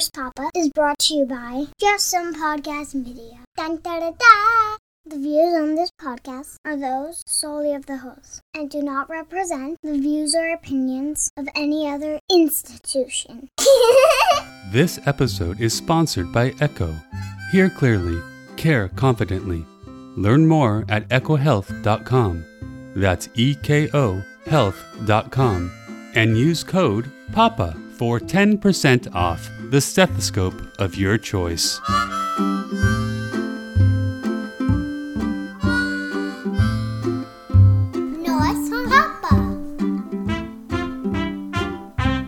Nurse Papa is brought to you by Just Some Podcast Media. Dun, da, da, da. The views on this podcast are those solely of the host and do not represent the views or opinions of any other institution. This episode is sponsored by Eko. Hear clearly, care confidently. Learn more at ekohealth.com. That's E K O health.com. And use code PAPA for 10% off the stethoscope of your choice. Nurse Papa.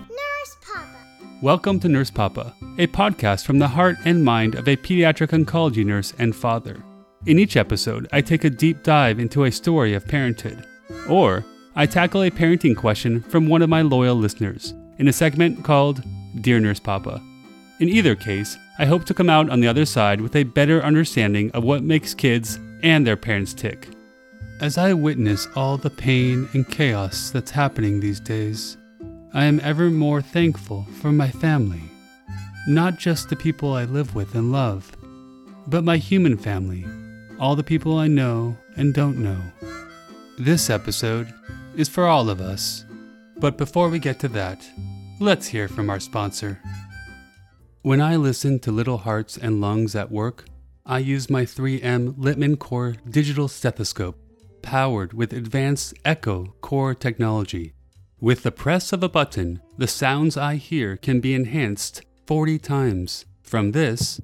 Nurse Papa. Welcome to Nurse Papa, a podcast from the heart and mind of a pediatric oncology nurse and father. In each episode, I take a deep dive into a story of parenthood, or I tackle a parenting question from one of my loyal listeners in a segment called Dear Nurse Papa. In either case, I hope to come out on the other side with a better understanding of what makes kids and their parents tick. As I witness all the pain and chaos that's happening these days, I am ever more thankful for my family. Not just the people I live with and love, but my human family, all the people I know and don't know. This episode is for all of us. But before we get to that, let's hear from our sponsor. When I listen to Little Hearts and Lungs at work, I use my 3M Littmann Core digital stethoscope, powered with advanced Eko Core technology. With the press of a button, the sounds I hear can be enhanced 40 times, from this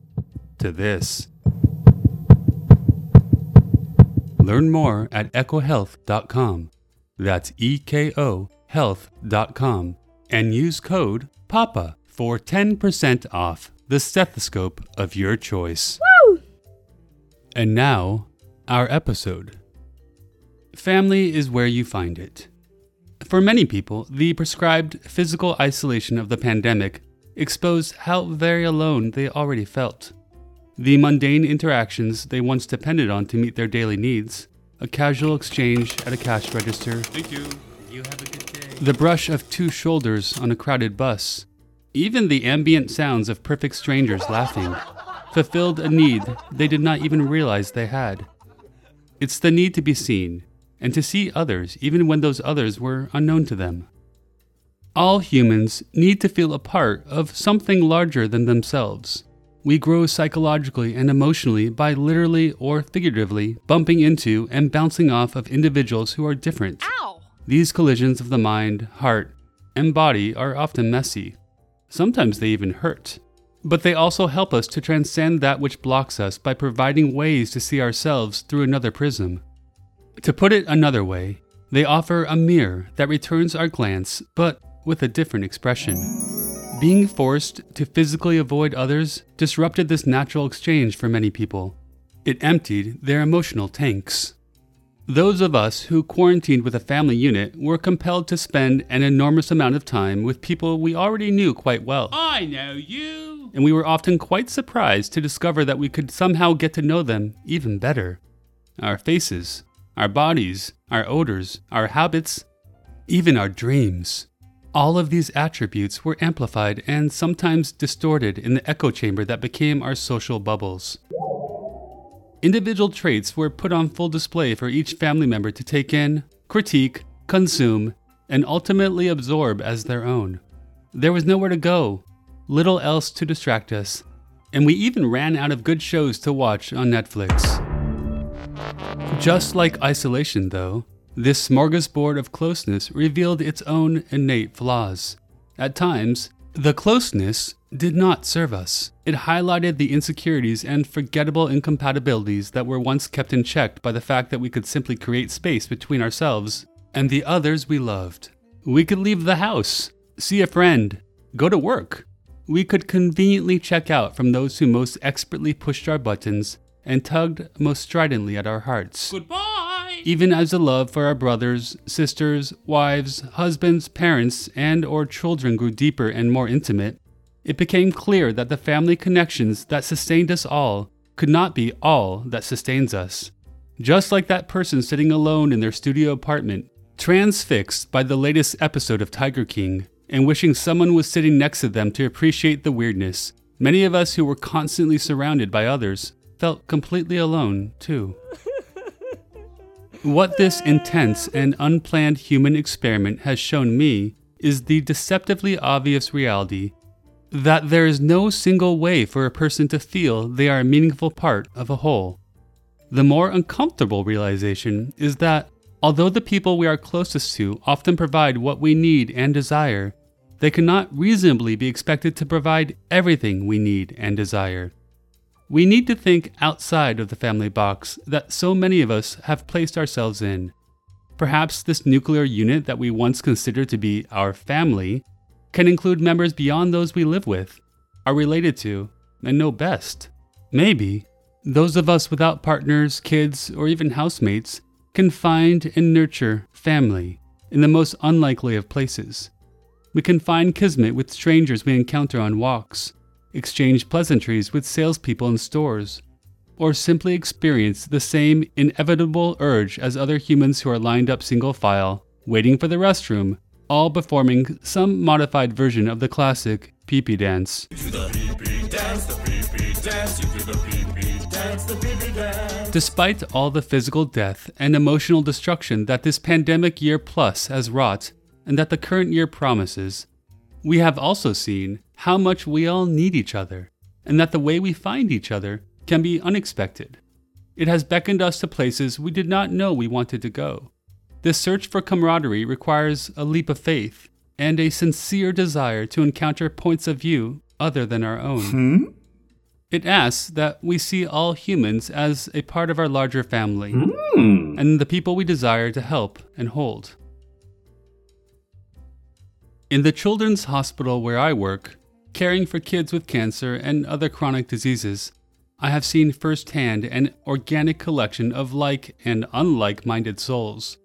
to this. Learn more at ekohealth.com. That's E K O health.com and use code PAPA for 10% off the stethoscope of your choice. Woo! And now, our episode. Family is where you find it. For many people, the prescribed physical isolation of the pandemic exposed how very alone they already felt. The mundane interactions they once depended on to meet their daily needs, a casual exchange at a cash register, Thank you. You have a good day. the brush of two shoulders on a crowded bus, even the ambient sounds of perfect strangers laughing, fulfilled a need they did not even realize they had. It's the need to be seen, and to see others even when those others were unknown to them. All humans need to feel a part of something larger than themselves. We grow psychologically and emotionally by literally or figuratively bumping into and bouncing off of individuals who are different. Ow! These collisions of the mind, heart, and body are often messy. Sometimes they even hurt. But they also help us to transcend that which blocks us by providing ways to see ourselves through another prism. To put it another way, they offer a mirror that returns our glance, but with a different expression. Being forced to physically avoid others disrupted this natural exchange for many people. It emptied their emotional tanks. Those of us who quarantined with a family unit were compelled to spend an enormous amount of time with people we already knew quite well. I know you. And we were often quite surprised to discover that we could somehow get to know them even better. Our faces, our bodies, our odors, our habits, even our dreams. All of these attributes were amplified and sometimes distorted in the echo chamber that became our social bubbles. Individual traits were put on full display for each family member to take in, critique, consume, and ultimately absorb as their own. There was nowhere to go, little else to distract us, and we even ran out of good shows to watch on Netflix. Just like isolation, though, this smorgasbord of closeness revealed its own innate flaws. At times, the closeness did not serve us. It highlighted the insecurities and forgettable incompatibilities that were once kept in check by the fact that we could simply create space between ourselves and the others we loved. We could leave the house, see a friend, go to work. We could conveniently check out from those who most expertly pushed our buttons and tugged most stridently at our hearts. Goodbye. Even as the love for our brothers, sisters, wives, husbands, parents, and or children grew deeper and more intimate, it became clear that the family connections that sustained us all could not be all that sustains us. Just like that person sitting alone in their studio apartment, transfixed by the latest episode of Tiger King, and wishing someone was sitting next to them to appreciate the weirdness. Many of us who were constantly surrounded by others felt completely alone, too. What this intense and unplanned human experiment has shown me is the deceptively obvious reality that there is no single way for a person to feel they are a meaningful part of a whole. The more uncomfortable realization is that although the people we are closest to often provide what we need and desire, they cannot reasonably be expected to provide everything we need and desire. We need to think outside of the family box that so many of us have placed ourselves in. Perhaps this nuclear unit that we once considered to be our family can include members beyond those we live with, are related to, and know best. Maybe those of us without partners, kids, or even housemates can find and nurture family in the most unlikely of places. We can find kismet with strangers we encounter on walks, exchange pleasantries with salespeople in stores, or simply experience the same inevitable urge as other humans who are lined up single file, waiting for the restroom, all performing some modified version of the classic pee pee dance. Despite all the physical death and emotional destruction that this pandemic year plus has wrought, and that the current year promises, we have also seen how much we all need each other, and that the way we find each other can be unexpected. It has beckoned us to places we did not know we wanted to go. This search for camaraderie requires a leap of faith and a sincere desire to encounter points of view other than our own. Hmm? It asks that we see all humans as a part of our larger family Hmm. and the people we desire to help and hold. In the children's hospital where I work, caring for kids with cancer and other chronic diseases, I have seen firsthand an organic collection of like and unlike minded souls.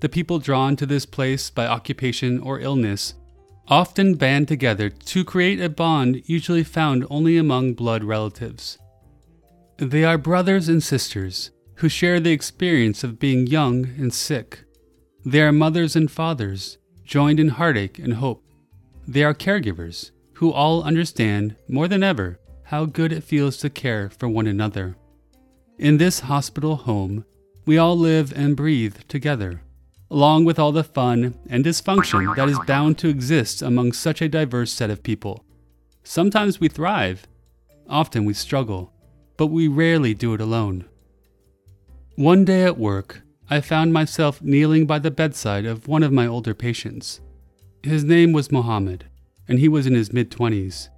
The people drawn to this place by occupation or illness often band together to create a bond usually found only among blood relatives. They are brothers and sisters who share the experience of being young and sick. They are mothers and fathers, joined in heartache and hope. They are caregivers who all understand, more than ever, how good it feels to care for one another. In this hospital home, we all live and breathe together, along with all the fun and dysfunction that is bound to exist among such a diverse set of people. Sometimes we thrive, often we struggle, but we rarely do it alone. One day at work, I found myself kneeling by the bedside of one of my older patients. His name was Mohammed, and he was in his mid 20s.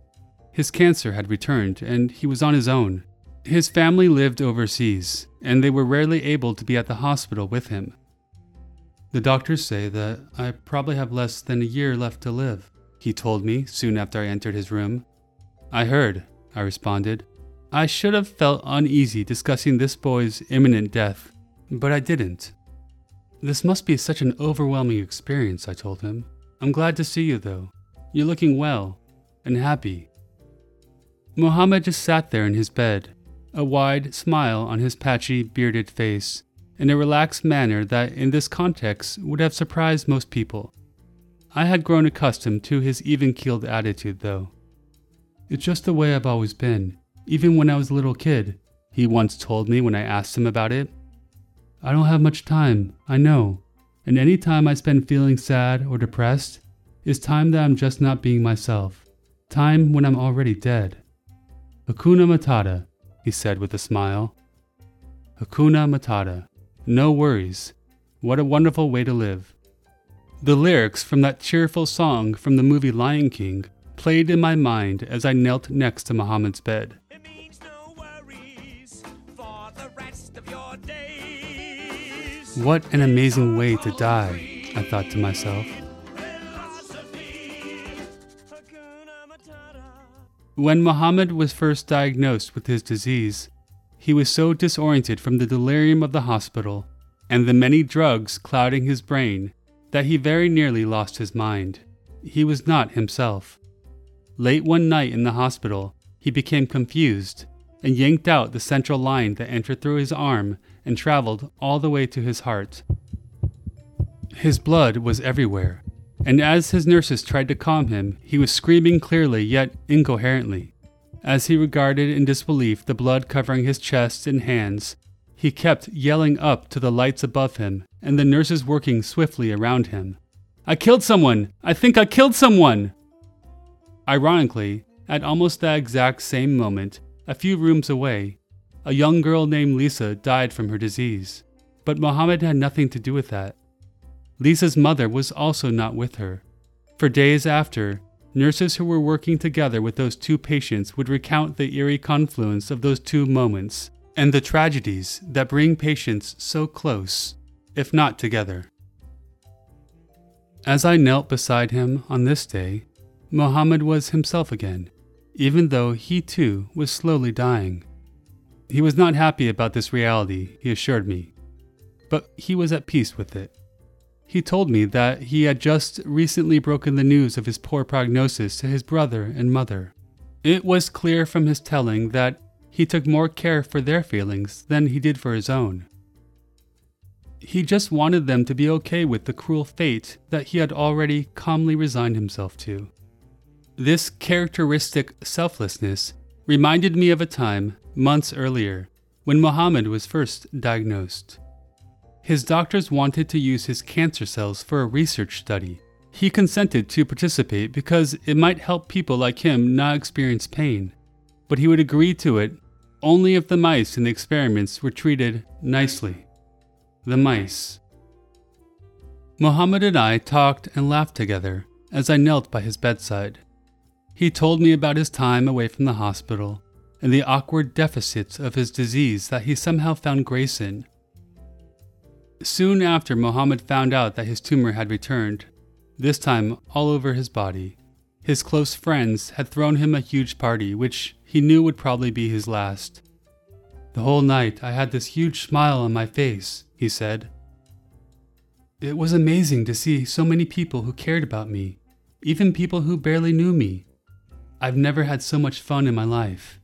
His cancer had returned, and he was on his own. His family lived overseas, and they were rarely able to be at the hospital with him. The doctors say that I probably have less than a year left to live, he told me soon after I entered his room. I heard, I responded. I should have felt uneasy discussing this boy's imminent death, but I didn't. This must be such an overwhelming experience, I told him. I'm glad to see you, though. You're looking well and happy. Mohammed just sat there in his bed, a wide smile on his patchy, bearded face, in a relaxed manner that in this context would have surprised most people. I had grown accustomed to his even keeled attitude, though. It's just the way I've always been, even when I was a little kid, he once told me when I asked him about it. I don't have much time, I know, and any time I spend feeling sad or depressed is time that I'm just not being myself, time when I'm already dead. Hakuna Matata, he said with a smile. Hakuna Matata. No worries. What a wonderful way to live. The lyrics from that cheerful song from the movie Lion King played in my mind as I knelt next to Muhammad's bed. No worries for the rest of your days. What an amazing way to die, I thought to myself. Philosophy, Hakuna Matata. When Muhammad was first diagnosed with his disease, he was so disoriented from the delirium of the hospital and the many drugs clouding his brain that he very nearly lost his mind. He was not himself. Late one night in the hospital, he became confused and yanked out the central line that entered through his arm and traveled all the way to his heart. His blood was everywhere, and as his nurses tried to calm him, he was screaming clearly yet incoherently. As he regarded in disbelief the blood covering his chest and hands, he kept yelling up to the lights above him and the nurses working swiftly around him. I killed someone! I think I killed someone! Ironically, at almost that exact same moment, a few rooms away, a young girl named Lisa died from her disease. But Mohammed had nothing to do with that. Lisa's mother was also not with her. For days after, nurses who were working together with those two patients would recount the eerie confluence of those two moments and the tragedies that bring patients so close, if not together. As I knelt beside him on this day, Mohammed was himself again, even though he too was slowly dying. He was not happy about this reality, he assured me, but he was at peace with it. He told me that he had just recently broken the news of his poor prognosis to his brother and mother. It was clear from his telling that he took more care for their feelings than he did for his own. He just wanted them to be okay with the cruel fate that he had already calmly resigned himself to. This characteristic selflessness reminded me of a time, months earlier, when Mohammed was first diagnosed. His doctors wanted to use his cancer cells for a research study. He consented to participate because it might help people like him not experience pain, but he would agree to it only if the mice in the experiments were treated nicely. The mice. Mohammed and I talked and laughed together as I knelt by his bedside. He told me about his time away from the hospital and the awkward deficits of his disease that he somehow found grace in. Soon after Mohammed found out that his tumor had returned, this time all over his body, his close friends had thrown him a huge party, which he knew would probably be his last. The whole night I had this huge smile on my face, he said. It was amazing to see so many people who cared about me, even people who barely knew me. I've never had so much fun in my life.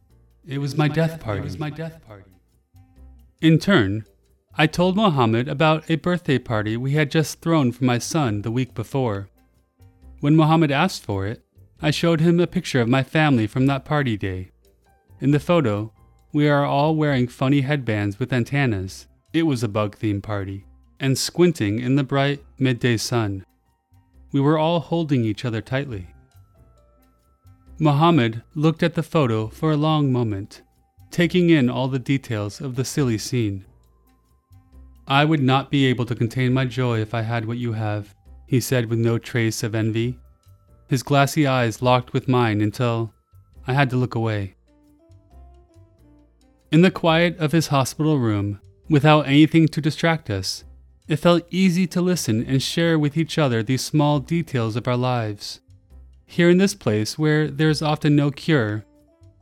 It was, my, death, party. It was my death party. In turn, I told Mohammed about a birthday party we had just thrown for my son the week before. When Mohammed asked for it, I showed him a picture of my family from that party day. In the photo, we are all wearing funny headbands with antennas. It was a bug themed party, and squinting in the bright midday sun. We were all holding each other tightly. Mohammed looked at the photo for a long moment, taking in all the details of the silly scene. I would not be able to contain my joy if I had what you have, he said with no trace of envy. His glassy eyes locked with mine until I had to look away. In the quiet of his hospital room, without anything to distract us, it felt easy to listen and share with each other these small details of our lives. Here in this place, where there is often no cure,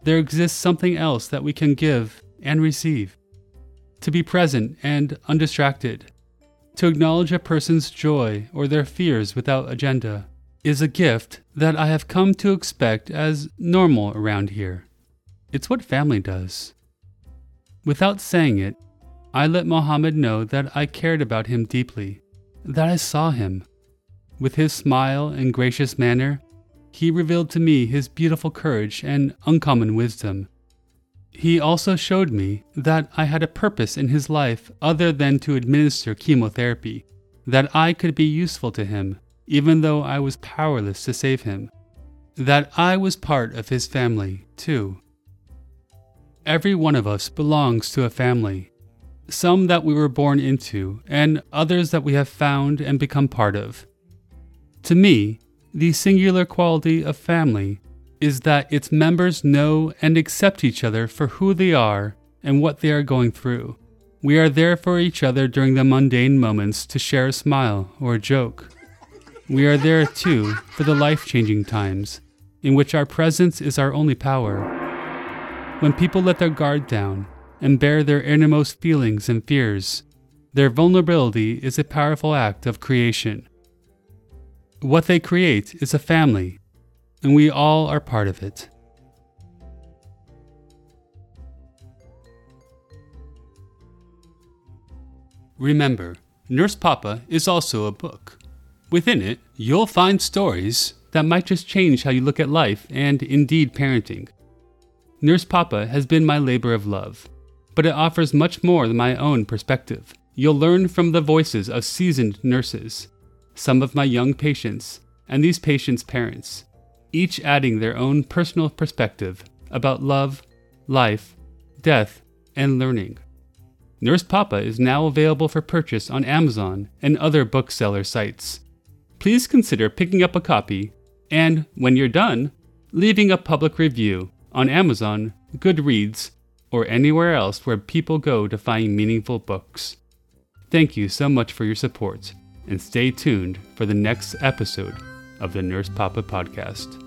there exists something else that we can give and receive to be present and undistracted, to acknowledge a person's joy or their fears without agenda, is a gift that I have come to expect as normal around here. It's what family does. Without saying it, I let Mohammed know that I cared about him deeply, that I saw him. With his smile and gracious manner, he revealed to me his beautiful courage and uncommon wisdom he also showed me that I had a purpose in his life other than to administer chemotherapy, that I could be useful to him, even though I was powerless to save him, that I was part of his family, too. Every one of us belongs to a family, some that we were born into, and others that we have found and become part of. To me, the singular quality of family is that its members know and accept each other for who they are and what they are going through. We are there for each other during the mundane moments to share a smile or a joke. We are there too for the life changing times, in which our presence is our only power. When people let their guard down and bare their innermost feelings and fears, their vulnerability is a powerful act of creation. What they create is a family and we all are part of it. Remember, Nurse Papa is also a book. Within it, you'll find stories that might just change how you look at life and indeed parenting. Nurse Papa has been my labor of love, but it offers much more than my own perspective. You'll learn from the voices of seasoned nurses, some of my young patients, and these patients' parents, each adding their own personal perspective about love, life, death, and learning. Nurse Papa is now available for purchase on Amazon and other bookseller sites. Please consider picking up a copy and, when you're done, leaving a public review on Amazon, Goodreads, or anywhere else where people go to find meaningful books. Thank you so much for your support, and stay tuned for the next episode of the Nurse Papa podcast.